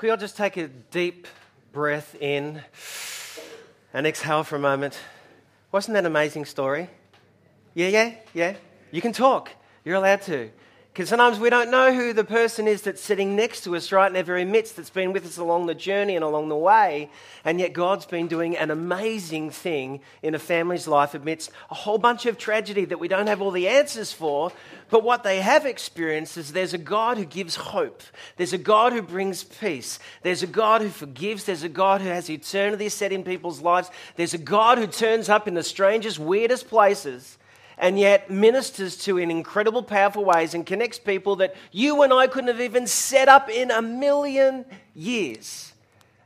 Could we all just take a deep breath in and exhale for a moment? Wasn't that an amazing story? Yeah, yeah, yeah. You can talk. You're allowed to. Because sometimes we don't know who the person is that's sitting next to us right in our very midst that's been with us along the journey and along the way. And yet God's been doing an amazing thing in a family's life amidst a whole bunch of tragedy that we don't have all the answers for. But what they have experienced is there's a God who gives hope. There's a God who brings peace. There's a God who forgives. There's a God who has eternity set in people's lives. There's a God who turns up in the strangest, weirdest places and yet ministers to in incredible, powerful ways and connects people that you and I couldn't have even set up in a million years.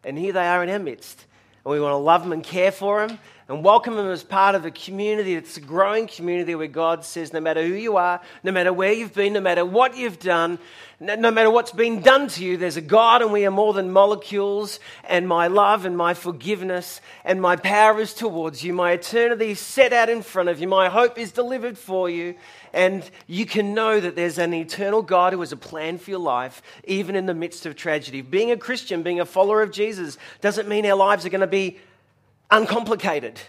And here they are in our midst. And we want to love them and care for them and welcome them as part of a community that's a growing community where God says, no matter who you are, no matter where you've been, no matter what you've done, no, matter what's been done to you, there's a God and we are more than molecules. And my love and my forgiveness and my power is towards you. My eternity is set out in front of you. My hope is delivered for you. And you can know that there's an eternal God who has a plan for your life, even in the midst of tragedy. Being a Christian, being a follower of Jesus, doesn't mean our lives are going to be uncomplicated.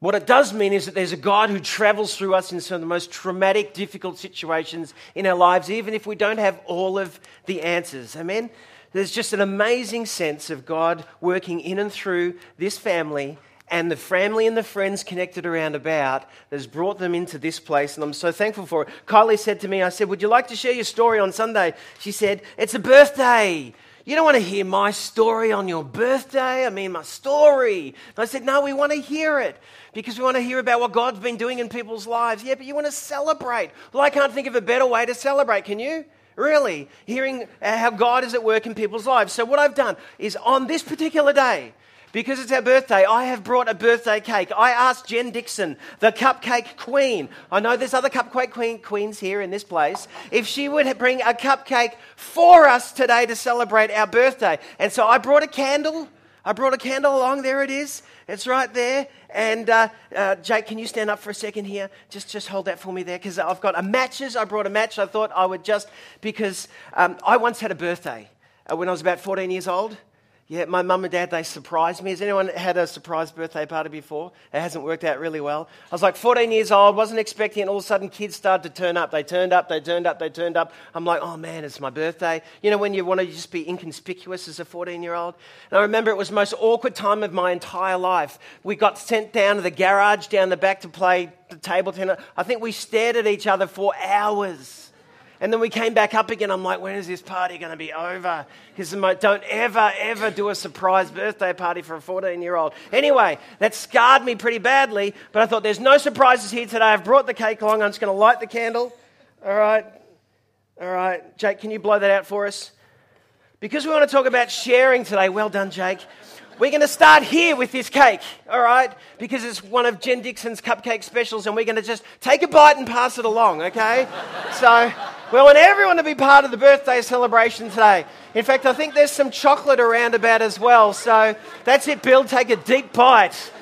What it does mean is that there's a God who travels through us in some of the most traumatic, difficult situations in our lives, even if we don't have all of the answers. Amen? There's just an amazing sense of God working in and through this family and the family and the friends connected around about that has brought them into this place, and I'm so thankful for it. Kylie said to me, I said, Would you like to share your story on Sunday? She said, It's a birthday. You don't want to hear my story on your birthday. I mean, my story. And I said, No, we want to hear it because we want to hear about what God's been doing in people's lives. Yeah, but you want to celebrate. Well, I can't think of a better way to celebrate, can you? Really? Hearing uh, how God is at work in people's lives. So, what I've done is on this particular day, because it's our birthday, I have brought a birthday cake. I asked Jen Dixon, the cupcake queen. I know there's other cupcake queen, queens here in this place. If she would bring a cupcake for us today to celebrate our birthday. And so I brought a candle. I brought a candle along. There it is. It's right there. And uh, uh, Jake, can you stand up for a second here? Just, just hold that for me there, because I've got a matches. I brought a match. I thought I would just because um, I once had a birthday uh, when I was about 14 years old. Yeah, my mum and dad, they surprised me. Has anyone had a surprise birthday party before? It hasn't worked out really well. I was like 14 years old, wasn't expecting it, all of a sudden kids started to turn up. They turned up, they turned up, they turned up. I'm like, oh man, it's my birthday. You know, when you want to just be inconspicuous as a 14 year old? And I remember it was the most awkward time of my entire life. We got sent down to the garage down the back to play the table tennis. I think we stared at each other for hours. And then we came back up again. I'm like, when is this party going to be over? Because don't ever, ever do a surprise birthday party for a 14 year old. Anyway, that scarred me pretty badly, but I thought there's no surprises here today. I've brought the cake along. I'm just going to light the candle. All right. All right. Jake, can you blow that out for us? Because we want to talk about sharing today. Well done, Jake. We're going to start here with this cake, all right? Because it's one of Jen Dixon's cupcake specials, and we're going to just take a bite and pass it along, okay? So, we want everyone to be part of the birthday celebration today. In fact, I think there's some chocolate around about as well. So, that's it, Bill. Take a deep bite.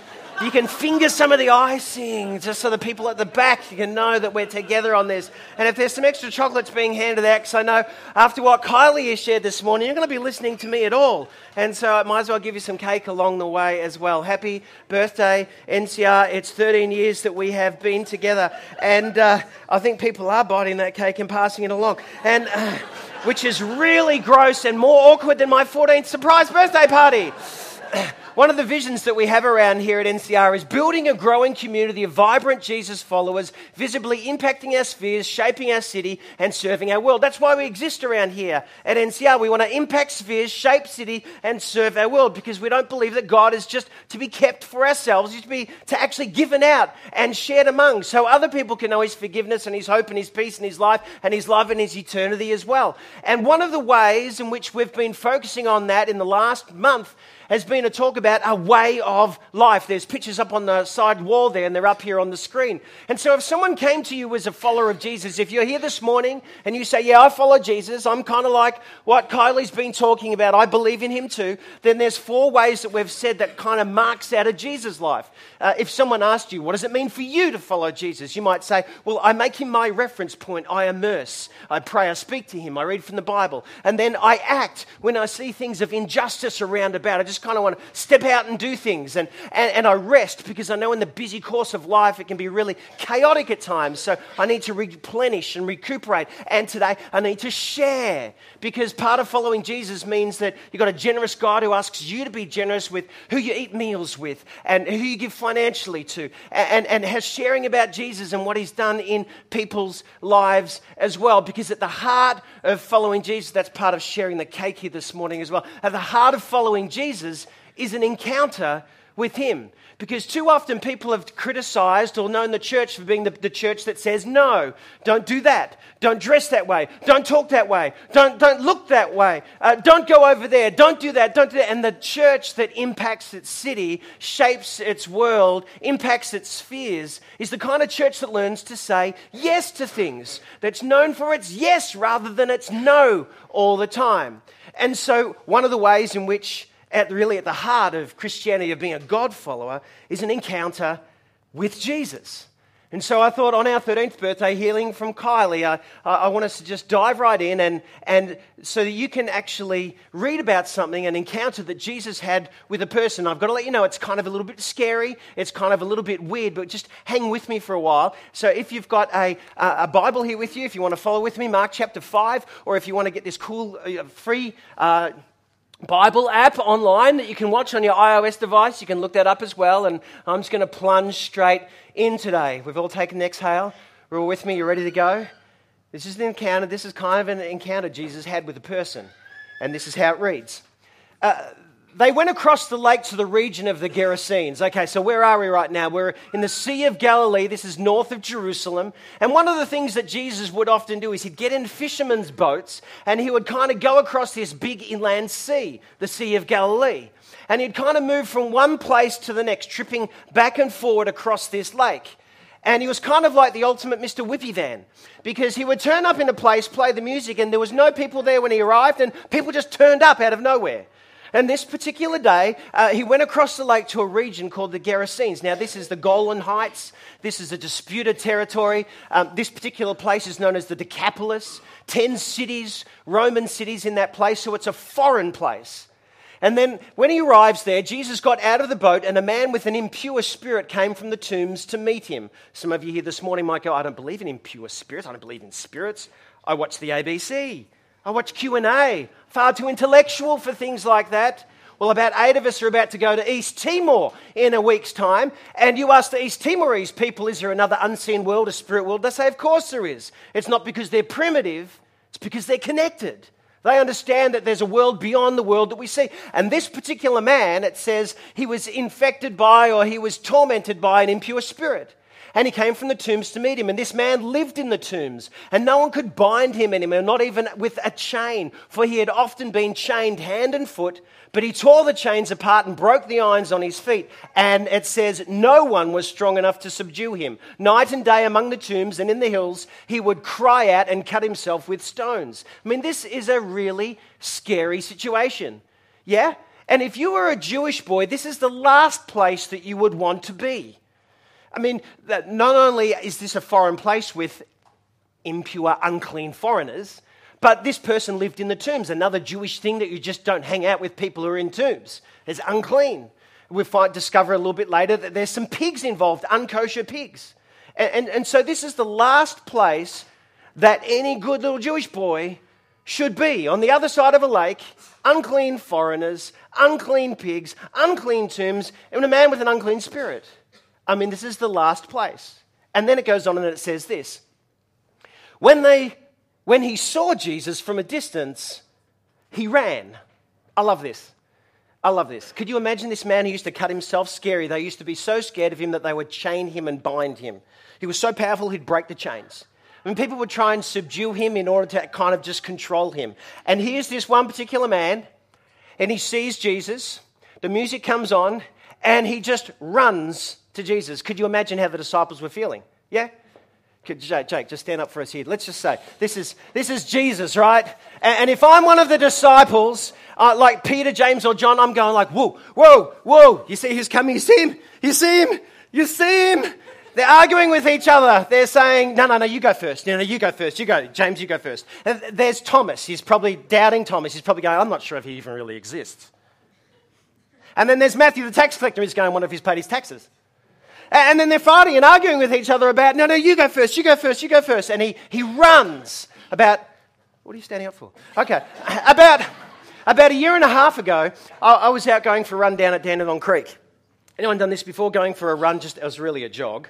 You can finger some of the icing just so the people at the back can know that we're together on this. And if there's some extra chocolates being handed out, because I know after what Kylie has shared this morning, you're going to be listening to me at all. And so I might as well give you some cake along the way as well. Happy birthday, NCR. It's 13 years that we have been together. And uh, I think people are biting that cake and passing it along. And. Uh, which is really gross and more awkward than my 14th surprise birthday party. One of the visions that we have around here at NCR is building a growing community of vibrant Jesus followers, visibly impacting our spheres, shaping our city, and serving our world. That's why we exist around here at NCR. We want to impact spheres, shape city, and serve our world because we don't believe that God is just to be kept for ourselves, He's to be to actually given out and shared among so other people can know His forgiveness and His hope and His peace and His life and His love and His eternity as well. And one of the ways in which we've been focusing on that in the last month has been a talk about a way of life. There's pictures up on the side wall there, and they're up here on the screen. And so, if someone came to you as a follower of Jesus, if you're here this morning and you say, Yeah, I follow Jesus, I'm kind of like what Kylie's been talking about, I believe in him too, then there's four ways that we've said that kind of marks out a Jesus life. Uh, if someone asked you, What does it mean for you to follow Jesus? You might say, Well, I make him my reference point. I immerse. I pray. I speak to him. I read from the Bible. And then I act when I see things of injustice around about. I just kind of want to step out and do things. And, and, and I rest because I know in the busy course of life it can be really chaotic at times. So I need to replenish and recuperate. And today I need to share because part of following Jesus means that you've got a generous God who asks you to be generous with who you eat meals with and who you give financially to and, and has sharing about Jesus and what he's done in people's lives as well. Because at the heart of following Jesus, that's part of sharing the cake here this morning as well. At the heart of following Jesus is an encounter with him. Because too often people have criticized or known the church for being the, the, church that says, no, don't do that. Don't dress that way. Don't talk that way. Don't, don't look that way. Uh, don't go over there. Don't do that. Don't do that. And the church that impacts its city, shapes its world, impacts its spheres, is the kind of church that learns to say yes to things. That's known for its yes rather than its no all the time. And so, one of the ways in which at really at the heart of Christianity, of being a God follower, is an encounter with Jesus. And so I thought on our 13th birthday, healing from Kylie, uh, I want us to just dive right in and, and so that you can actually read about something, an encounter that Jesus had with a person. I've got to let you know it's kind of a little bit scary, it's kind of a little bit weird, but just hang with me for a while. So if you've got a, a Bible here with you, if you want to follow with me, Mark chapter 5, or if you want to get this cool uh, free uh, Bible app online that you can watch on your iOS device. You can look that up as well. And I'm just going to plunge straight in today. We've all taken an exhale. We're all with me. You're ready to go? This is an encounter. This is kind of an encounter Jesus had with a person. And this is how it reads. Uh, they went across the lake to the region of the Gerasenes. Okay, so where are we right now? We're in the Sea of Galilee. This is north of Jerusalem. And one of the things that Jesus would often do is he'd get in fishermen's boats and he would kind of go across this big inland sea, the Sea of Galilee. And he'd kind of move from one place to the next, tripping back and forward across this lake. And he was kind of like the ultimate Mr. Whippy Van because he would turn up in a place, play the music, and there was no people there when he arrived, and people just turned up out of nowhere. And this particular day, uh, he went across the lake to a region called the Gerasenes. Now, this is the Golan Heights. This is a disputed territory. Um, this particular place is known as the Decapolis. Ten cities, Roman cities in that place, so it's a foreign place. And then when he arrives there, Jesus got out of the boat, and a man with an impure spirit came from the tombs to meet him. Some of you here this morning might go, I don't believe in impure spirits. I don't believe in spirits. I watch the ABC. I watch Q&A. Far too intellectual for things like that. Well, about eight of us are about to go to East Timor in a week's time. And you ask the East Timorese people, is there another unseen world, a spirit world? They say, of course there is. It's not because they're primitive, it's because they're connected. They understand that there's a world beyond the world that we see. And this particular man, it says he was infected by or he was tormented by an impure spirit. And he came from the tombs to meet him. And this man lived in the tombs, and no one could bind him anymore, not even with a chain, for he had often been chained hand and foot. But he tore the chains apart and broke the irons on his feet. And it says, no one was strong enough to subdue him. Night and day among the tombs and in the hills, he would cry out and cut himself with stones. I mean, this is a really scary situation. Yeah? And if you were a Jewish boy, this is the last place that you would want to be. I mean, not only is this a foreign place with impure, unclean foreigners, but this person lived in the tombs. Another Jewish thing that you just don't hang out with people who are in tombs. It's unclean. We find, discover a little bit later that there's some pigs involved, unkosher pigs. And, and, and so this is the last place that any good little Jewish boy should be. On the other side of a lake, unclean foreigners, unclean pigs, unclean tombs, and a man with an unclean spirit. I mean, this is the last place. And then it goes on and it says this when, they, when he saw Jesus from a distance, he ran. I love this. I love this. Could you imagine this man who used to cut himself scary? They used to be so scared of him that they would chain him and bind him. He was so powerful, he'd break the chains. I mean, people would try and subdue him in order to kind of just control him. And here's this one particular man, and he sees Jesus, The music comes on, and he just runs to Jesus. Could you imagine how the disciples were feeling? Yeah? Jake, Jake, just stand up for us here. Let's just say this is, this is Jesus, right? And, if I'm one of the disciples, uh, like Peter, James, or John, I'm going like, whoa, whoa, whoa. You see who's coming? You see him? You see him? You see him? They're arguing with each other. They're saying, no, no, no, you go first. No, no, you go first. You go. James, you go first. And there's Thomas. He's probably doubting Thomas. He's probably going, I'm not sure if he even really exists. And then there's Matthew, the tax collector, who's going, wonder if he's paid his taxes. And then they're fighting and arguing with each other about, no, no, you go first, you go first, you go first. And he, he runs about, what are you standing up for? Okay, about, about a year and a half ago, I, I was out going for a run down at Dandenong Creek. Anyone done this before? Going for a run, just, it was really a jog.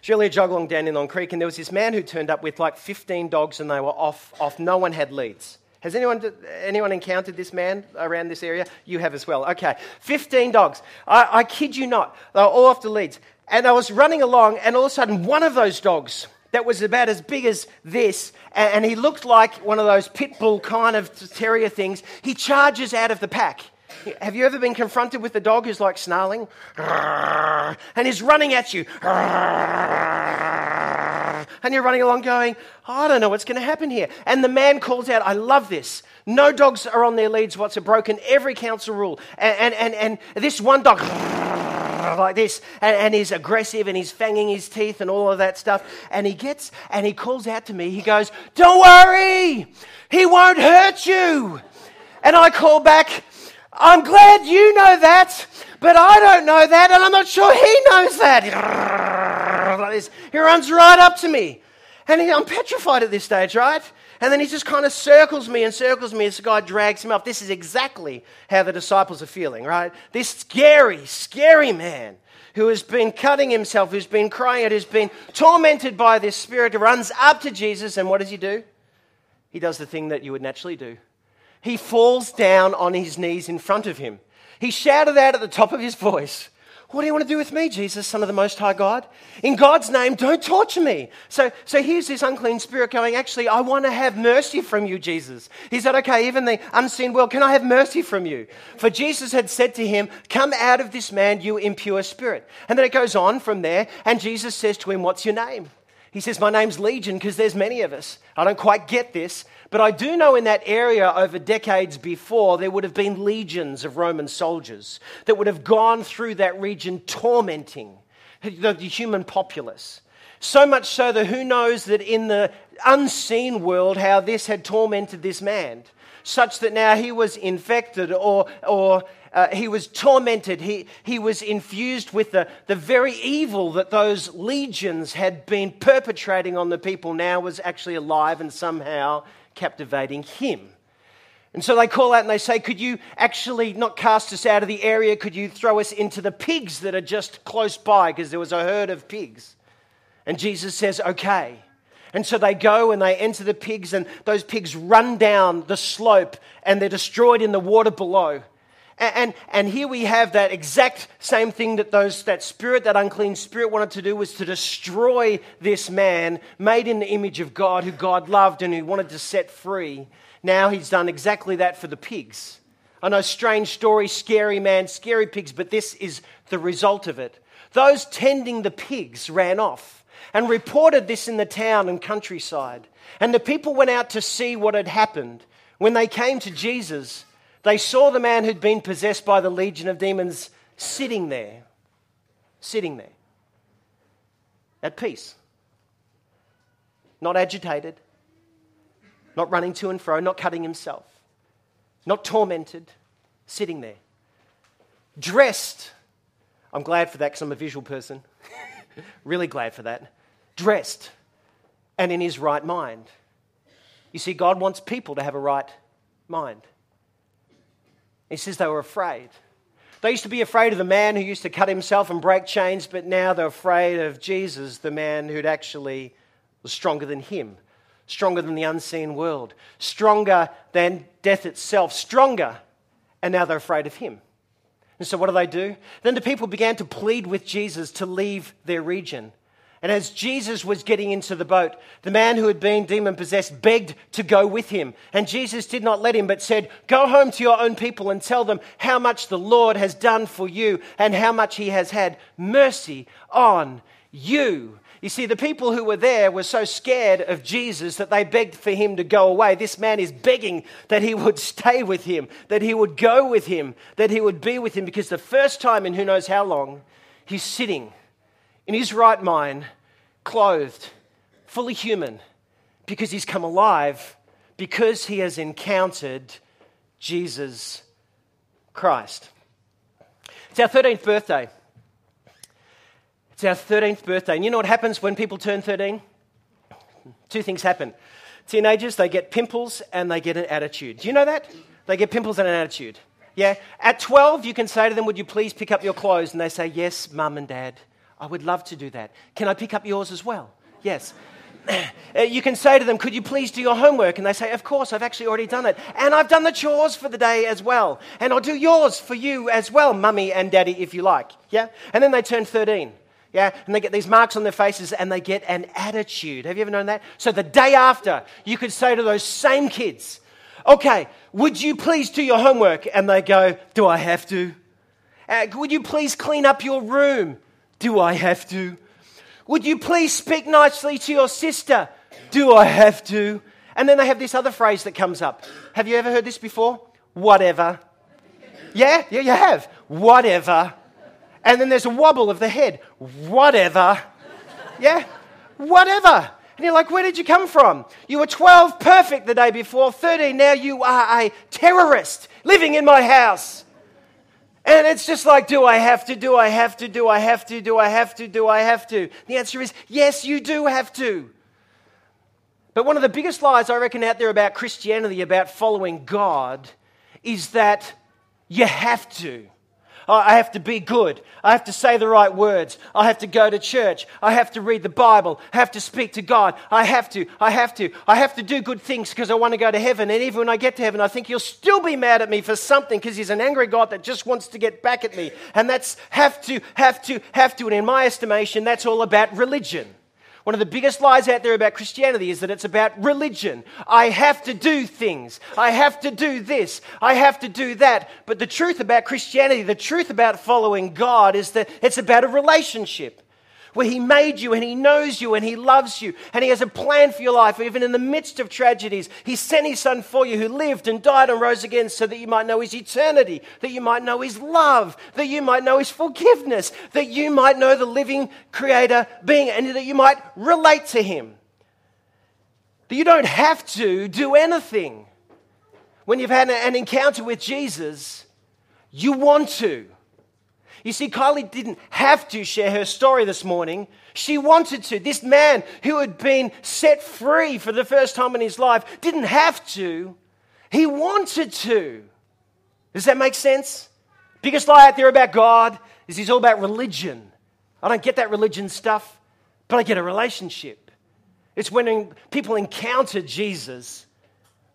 It's really a jog along Dandenong Creek, and there was this man who turned up with like 15 dogs and they were off, off. No one had leads. Has anyone, anyone encountered this man around this area? You have as well. Okay. 15 dogs. I, I kid you not. They were all off the leads. And I was running along, and all of a sudden, one of those dogs that was about as big as this, and he looked like one of those pit bull kind of terrier things, he charges out of the pack. Have you ever been confronted with a dog who's like snarling? And he's running at you. And you're running along going, oh, I don't know what's going to happen here. And the man calls out, I love this. No dogs are on their leads what's broken every council rule. And, and, and, and this one dog like this, and, and, he's aggressive and he's fanging his teeth and all of that stuff. And he gets and he calls out to me. He goes, Don't worry, he won't hurt you. And I call back, I'm glad you know that, but I don't know that, and I'm not sure he knows that. Like this. He runs right up to me. And he, I'm petrified at this stage, right? And then he just kind of circles me and circles me as the guy drags him up. This is exactly how the disciples are feeling, right? This scary, scary man who has been cutting himself, who's been crying who's been tormented by this spirit, runs up to Jesus, and what does he do? He does the thing that you would naturally do he falls down on his knees in front of him. He shouted out at the top of his voice, What do you want to do with me, Jesus, Son of the Most High God? In God's name, don't torture me. So, so here's this unclean spirit going, Actually, I want to have mercy from you, Jesus. He said, Okay, even the unseen world, can I have mercy from you? For Jesus had said to him, Come out of this man, you impure spirit. And then it goes on from there, and Jesus says to him, What's your name? He says, My name's Legion because there's many of us. I don't quite get this, but I do know in that area over decades before, there would have been legions of Roman soldiers that would have gone through that region tormenting the human populace. So much so that who knows that in the unseen world how this had tormented this man, such that now he was infected or, or uh, he was tormented. He, he was infused with the, the very evil that those legions had been perpetrating on the people now was actually alive and somehow captivating him. And so they call out and they say, Could you actually not cast us out of the area? Could you throw us into the pigs that are just close by? Because there was a herd of pigs. And Jesus says, Okay. And so they go and they enter the pigs, and those pigs run down the slope and they're destroyed in the water below. And, and, here we have that exact same thing that those, that spirit, that unclean spirit wanted to do was to destroy this man made in the image of God, who God loved and who wanted to set free. Now he's done exactly that for the pigs. I know, strange story, scary man, scary pigs, but this is the result of it. Those tending the pigs ran off and reported this in the town and countryside. And the people went out to see what had happened. When they came to Jesus, they saw the man who'd been possessed by the legion of demons sitting there, sitting there, at peace, not agitated, not running to and fro, not cutting himself, not tormented, sitting there, dressed. I'm glad for that because I'm a visual person. really glad for that. Dressed and in his right mind. You see, God wants people to have a right mind. He says they were afraid. They used to be afraid of the man who used to cut himself and break chains, but now they're afraid of Jesus, the man who'd actually was stronger than him, stronger than the unseen world, stronger than death itself, stronger. And now they're afraid of him. And so what do they do? Then the people began to plead with Jesus to leave their region. And as Jesus was getting into the boat, the man who had been demon possessed begged to go with him. And Jesus did not let him, but said, Go home to your own people and tell them how much the Lord has done for you and how much he has had mercy on you. You see, the people who were there were so scared of Jesus that they begged for him to go away. This man is begging that he would stay with him, that he would go with him, that he would be with him, because the first time in who knows how long, he's sitting in his right mind, clothed, fully human, because he's come alive, because he has encountered Jesus Christ. It's our 13th birthday. It's our 13th birthday. And you know what happens when people turn 13? Two things happen. Teenagers, they get pimples and they get an attitude. Do you know that? They get pimples and an attitude. Yeah? At 12, you can say to them, Would you please pick up your clothes? And they say, Yes, mum and dad. I would love to do that. Can I pick up yours as well? Yes. Uh, you can say to them, Could you please do your homework? And they say, Of course, I've actually already done it. And I've done the chores for the day as well. And I'll do yours for you as well, mummy and daddy, if you like. Yeah? And then they turn 13. Yeah, and they get these marks on their faces and they get an attitude. Have you ever known that? So the day after, you could say to those same kids, Okay, would you please do your homework? And they go, Do I have to? Uh, would you please clean up your room? Do I have to? Would you please speak nicely to your sister? Do I have to? And then they have this other phrase that comes up. Have you ever heard this before? Whatever. Yeah, yeah, you have. Whatever. And then there's a wobble of the head. Whatever. Yeah? Whatever. And you're like, where did you come from? You were 12 perfect the day before, 13, now you are a terrorist living in my house. And it's just like, do I have to? Do I have to? Do I have to? Do I have to? Do I have to? The answer is yes, you do have to. But one of the biggest lies I reckon out there about Christianity, about following God, is that you have to. I have to be good. I have to say the right words. I have to go to church. I have to read the Bible. I have to speak to God. I have to. I have to. I have to do good things because I want to go to heaven. And even when I get to heaven, I think He'll still be mad at me for something because He's an angry God that just wants to get back at me. And that's have to, have to, have to. And in my estimation, that's all about religion. One of the biggest lies out there about Christianity is that it's about religion. I have to do things. I have to do this. I have to do that. But the truth about Christianity, the truth about following God is that it's about a relationship where He made you and He knows you and He loves you and He has a plan for your life, even in the midst of tragedies. He sent His Son for you who lived and died and rose again so that you might know His eternity, that you might know His love, that you might know His forgiveness, that you might know the living Creator being, and that you might relate to Him. That you don't have to do anything. When you've had an encounter with Jesus, you want to. You see, Kylie didn't have to share her story this morning. She wanted to. This man who had been set free for the first time in his life didn't have to. He wanted to. Does that make sense? Biggest lie out there about God is he's all about religion. I don't get that religion stuff, but I get a relationship. It's when people encounter Jesus,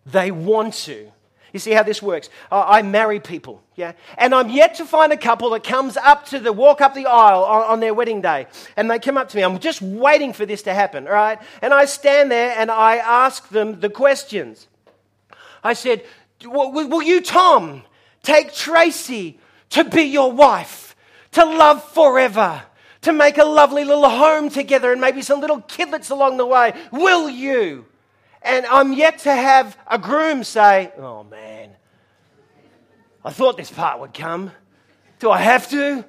they want to. You see how this works? I marry people, yeah? And I'm yet to find a couple that comes up to the walk up the aisle on, on, their wedding day. And they come up to me. I'm just waiting for this to happen, right? And I stand there and I ask them the questions. I said, will you, Tom, take Tracy to be your wife, to love forever? To make a lovely little home together and maybe some little kidlets along the way. Will you? And I'm yet to have a groom say, Oh man, I thought this part would come. Do I have to?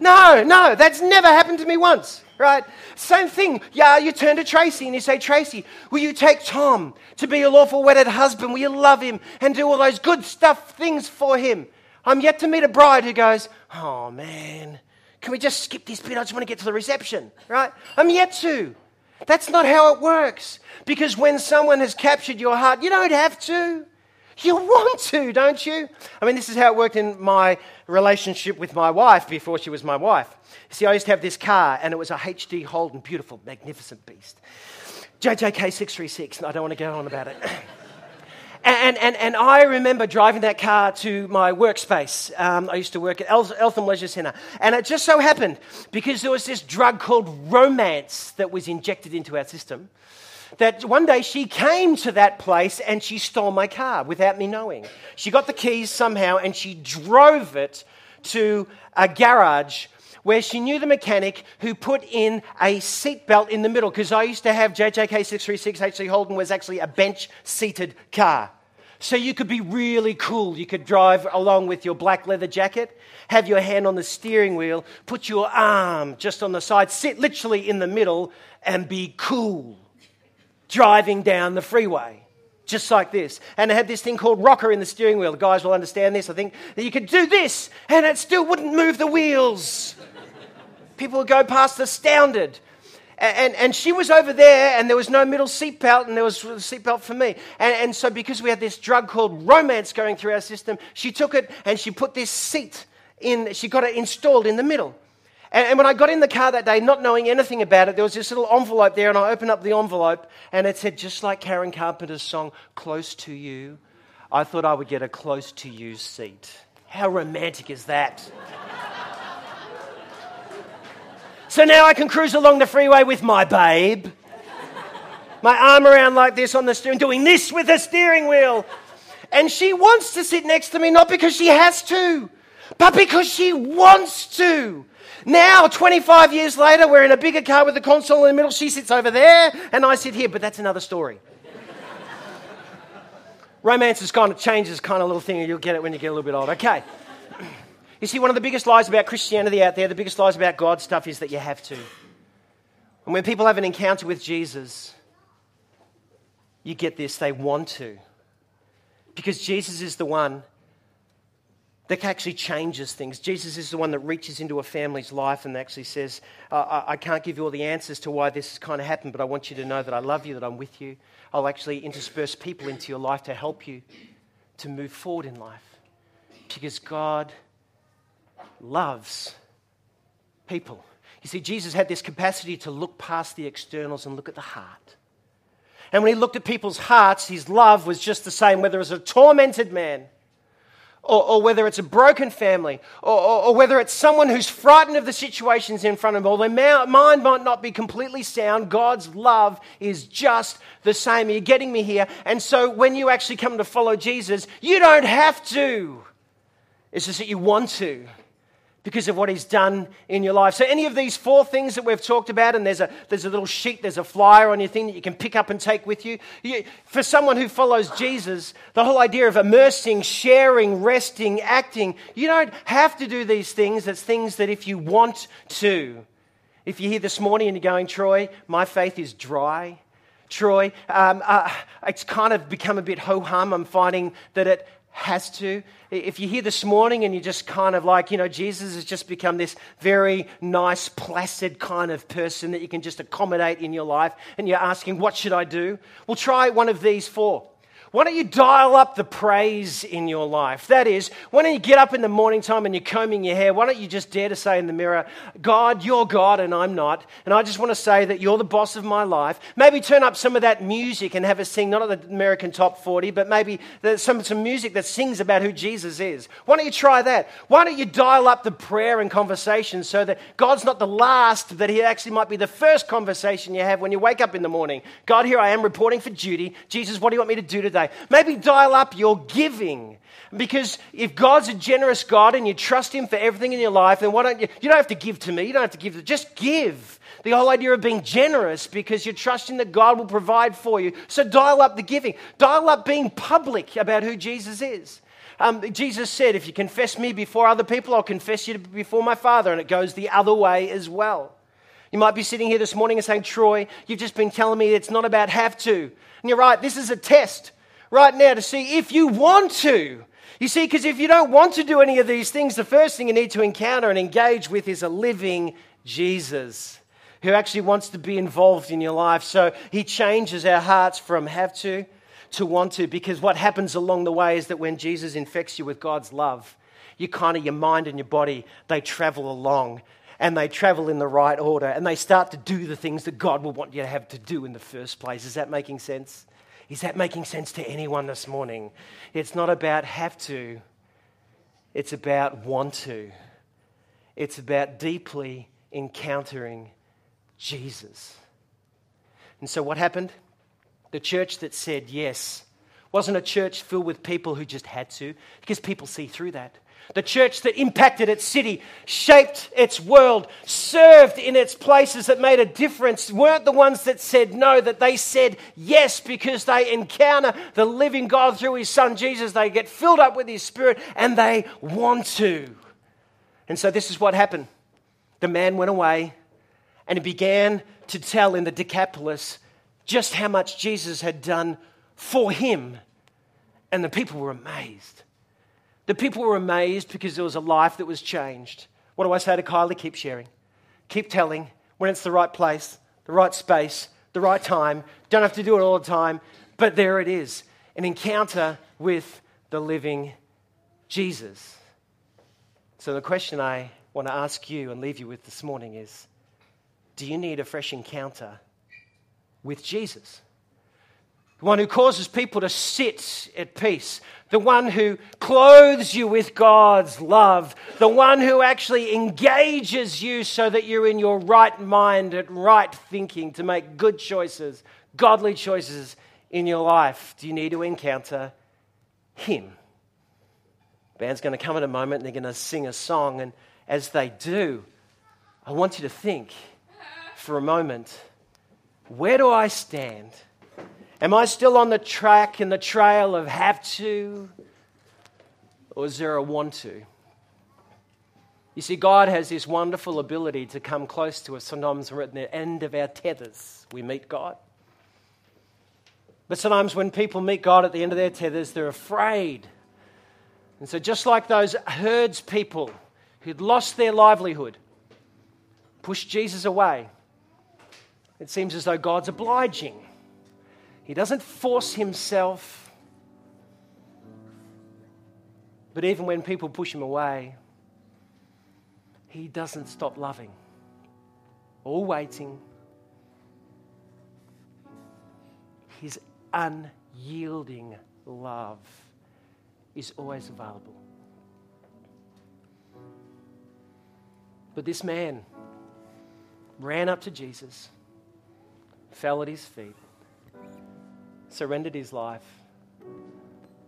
No, no, that's never happened to me once, right? Same thing. Yeah, you turn to Tracy and you say, Tracy, will you take Tom to be your lawful wedded husband? Will you love him and do all those good stuff things for him? I'm yet to meet a bride who goes, Oh man, can we just skip this bit? I just want to get to the reception, right? I'm yet to. That's not how it works. Because when someone has captured your heart, you don't have to. You want to, don't you? I mean, this is how it worked in my relationship with my wife before she was my wife. See, I used to have this car, and it was a HD Holden, beautiful, magnificent beast. JJK 636, and I don't want to go on about it. And, and, and I remember driving that car to my workspace. Um, I used to work at Eltham Leisure Centre. And it just so happened, because there was this drug called romance that was injected into our system, that one day she came to that place and she stole my car without me knowing. She got the keys somehow and she drove it to a garage where she knew the mechanic who put in a seatbelt in the middle because I used to have JJK 636 HC Holden was actually a bench seated car. So you could be really cool. You could drive along with your black leather jacket, have your hand on the steering wheel, put your arm just on the side, sit literally in the middle, and be cool driving down the freeway just like this. And it had this thing called rocker in the steering wheel. The guys will understand this. I think that you could do this and it still wouldn't move the wheels. People would go past astounded. And, and, she was over there, and there was no middle seatbelt, and there was a seatbelt for me. And, and so, because we had this drug called romance going through our system, she took it and she put this seat in, she got it installed in the middle. And, and when I got in the car that day, not knowing anything about it, there was this little envelope there, and I opened up the envelope, and it said, just like Karen Carpenter's song, Close to You, I thought I would get a close to you seat. How romantic is that? So now I can cruise along the freeway with my babe. My arm around like this on the steering, doing this with the steering wheel. And she wants to sit next to me, not because she has to, but because she wants to. Now, 25 years later, we're in a bigger car with the console in the middle. She sits over there, and I sit here, but that's another story. Romance is kind of changes, kind of little thing, and you'll get it when you get a little bit older. Okay. You see, one of the biggest lies about Christianity out there, the biggest lies about God stuff is that you have to. And when people have an encounter with Jesus, you get this, they want to. Because Jesus is the one that actually changes things. Jesus is the one that reaches into a family's life and actually says, I, I can't give you all the answers to why this kind of happened, but I want you to know that I love you, that I'm with you. I'll actually intersperse people into your life to help you to move forward in life. Because God loves people. You see, Jesus had this capacity to look past the externals and look at the heart. And when he looked at people's hearts, his love was just the same, whether it's a tormented man, or, or whether it's a broken family, or, or, or, whether it's someone who's frightened of the situations in front of them, or their mind might not be completely sound, God's love is just the same. Are you getting me here? And so when you actually come to follow Jesus, you don't have to. It's just that you want to because of what he's done in your life. So, any of these four things that we've talked about, and there's a, there's a little sheet, there's a flyer on your thing that you can pick up and take with you. you. For someone who follows Jesus, the whole idea of immersing, sharing, resting, acting, you don't have to do these things. It's things that if you want to. If you're here this morning and you're going, Troy, my faith is dry. Troy, um, uh, it's kind of become a bit ho hum. I'm finding that it has to. If you're here this morning and you're just kind of like, you know, Jesus has just become this very nice, placid kind of person that you can just accommodate in your life, and you're asking, what should I do? Well, try one of these four. Why don't you dial up the praise in your life? That is, why don't you get up in the morning time and you're combing your hair? Why don't you just dare to say in the mirror, God, you're God and I'm not. And I just want to say that you're the boss of my life. Maybe turn up some of that music and have a sing, not at the American Top 40, but maybe some, some music that sings about who Jesus is. Why don't you try that? Why don't you dial up the prayer and conversation so that God's not the last, that He actually might be the first conversation you have when you wake up in the morning? God, here I am reporting for duty. Jesus, what do you want me to do today? Today. Maybe dial up your giving. Because if God's a generous God and you trust Him for everything in your life, then why don't you? You don't have to give to me. You don't have to give. Just give. The whole idea of being generous because you're trusting that God will provide for you. So dial up the giving. Dial up being public about who Jesus is. Um, Jesus said, If you confess me before other people, I'll confess you before my Father. And it goes the other way as well. You might be sitting here this morning and saying, Troy, you've just been telling me it's not about have to. And you're right, this is a test right now to see if you want to. You see, because if you don't want to do any of these things, the first thing you need to encounter and engage with is a living Jesus who actually wants to be involved in your life. So he changes our hearts from have to to want to, because what happens along the way is that when Jesus infects you with God's love, you kind of, your mind and your body, they travel along and they travel in the right order and they start to do the things that God will want you to have to do in the first place. Is that making sense? Is that making sense to anyone this morning? It's not about have to, it's about want to. It's about deeply encountering Jesus. And so, what happened? The church that said yes wasn't a church filled with people who just had to, because people see through that. The church that impacted its city, shaped its world, served in its places that made a difference weren't the ones that said no, that they said yes because they encounter the living God through his son Jesus. They get filled up with his spirit and they want to. And so this is what happened. The man went away and he began to tell in the Decapolis just how much Jesus had done for him. And the people were amazed. The people were amazed because there was a life that was changed. What do I say to Kylie? Keep sharing. Keep telling when it's the right place, the right space, the right time. Don't have to do it all the time, but there it is an encounter with the living Jesus. So, the question I want to ask you and leave you with this morning is Do you need a fresh encounter with Jesus? The one who causes people to sit at peace, the one who clothes you with God's love, the one who actually engages you so that you're in your right mind and right thinking to make good choices, godly choices in your life. Do you need to encounter Him? band's going to come in a moment and they're going to sing a song. And as they do, I want you to think for a moment where do I stand? Am I still on the track and the trail of have to? Or is there a want to? You see, God has this wonderful ability to come close to us. Sometimes we're at the end of our tethers, we meet God. But sometimes when people meet God at the end of their tethers, they're afraid. And so, just like those herds people who'd lost their livelihood, pushed Jesus away, it seems as though God's obliging he doesn't force himself. But even when people push him away, he doesn't stop loving or waiting. His unyielding love is always available. But this man ran up to Jesus, fell at his feet, surrendered his life,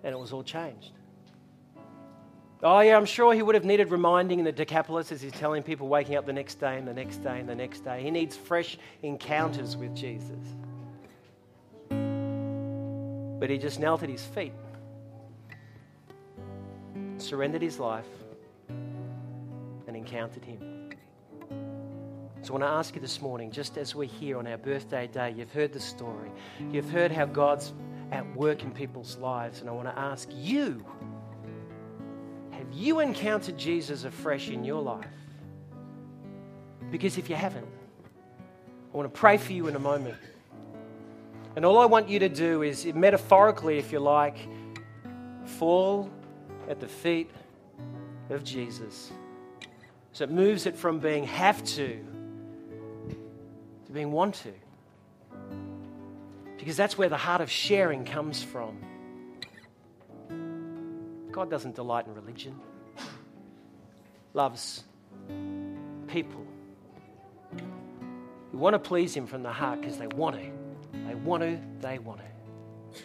and it was all changed. Oh, yeah, I'm sure he would have needed reminding in the Decapolis as he's telling people waking up the next day and the next day and the next day. He needs fresh encounters with Jesus. But he just knelt at his feet, surrendered his life, and encountered him. So I want to ask you this morning, just as we're here on our birthday day, you've heard the story. You've heard how God's at work in people's lives. And I want to ask you have you encountered Jesus afresh in your life? Because if you haven't, I want to pray for you in a moment. And all I want you to do is, metaphorically, if you like, fall at the feet of Jesus. So it moves it from being have to being want to. Because that's where the heart of sharing comes from. God doesn't delight in religion, loves people who want to please Him from the heart because they want to. They want to, they want to.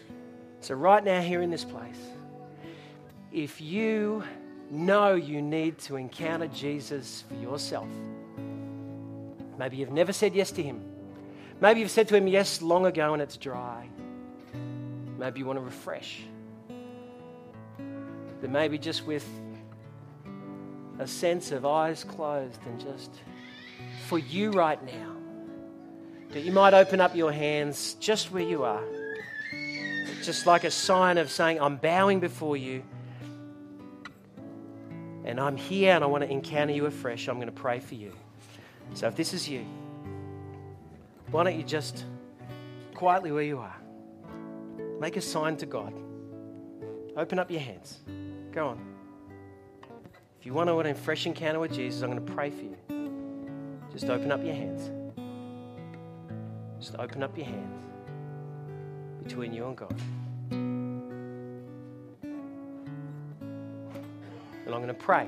So, right now, here in this place, if you know you need to encounter Jesus for yourself, Maybe you've never said yes to Him. Maybe you've said to Him yes long ago and it's dry. Maybe you want to refresh. But maybe just with a sense of eyes closed and just for you right now, that you might open up your hands just where you are, just like a sign of saying, I'm bowing before you. And I'm here and I want to encounter you afresh. I'm going to pray for you. So if this is you, why don't you just quietly where you are, make a sign to God. Open up your hands. Go on. If you want to have a fresh encounter with Jesus, I'm going to pray for you. Just open up your hands. Just open up your hands. between you and God. And I'm going to pray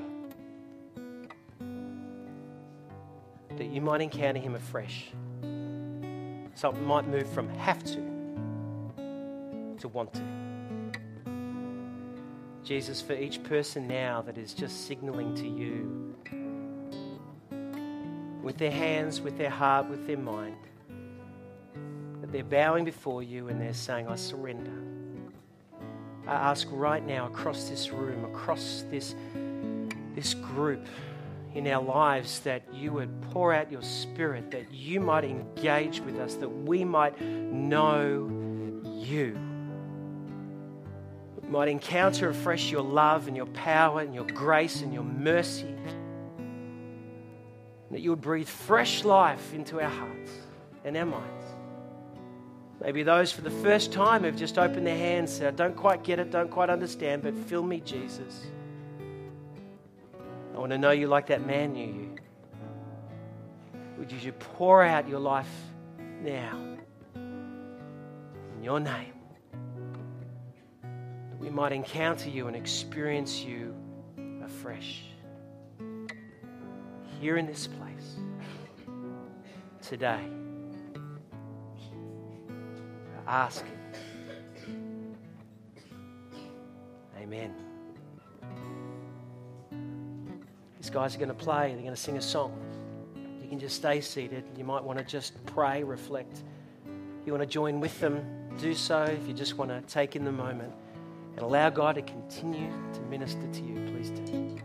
you might encounter Him afresh. Something might move from have to to want to. Jesus, for each person now that is just signaling to you with their hands, with their heart, with their mind, that they're bowing before you and they're saying, I surrender. I ask right now across this room, across this, this group in our lives, that you would pour out your spirit, that you might engage with us, that we might know you might encounter afresh your love and your power and your grace and your mercy. That you would breathe fresh life into our hearts and our minds. Maybe those for the first time have just opened their hands and said, I don't quite get it, don't quite understand, but fill me, Jesus. I want to know you like that man knew you. Would you pour out your life now? In your name That we might encounter you and experience you afresh. Here in this place, today, I ask. Amen. These guys are going to play, they're going to sing a song. You can just stay seated. You might want to just pray, reflect. You want to join with them, do so. If you just want to take in the moment and allow God to continue to minister to you, please do.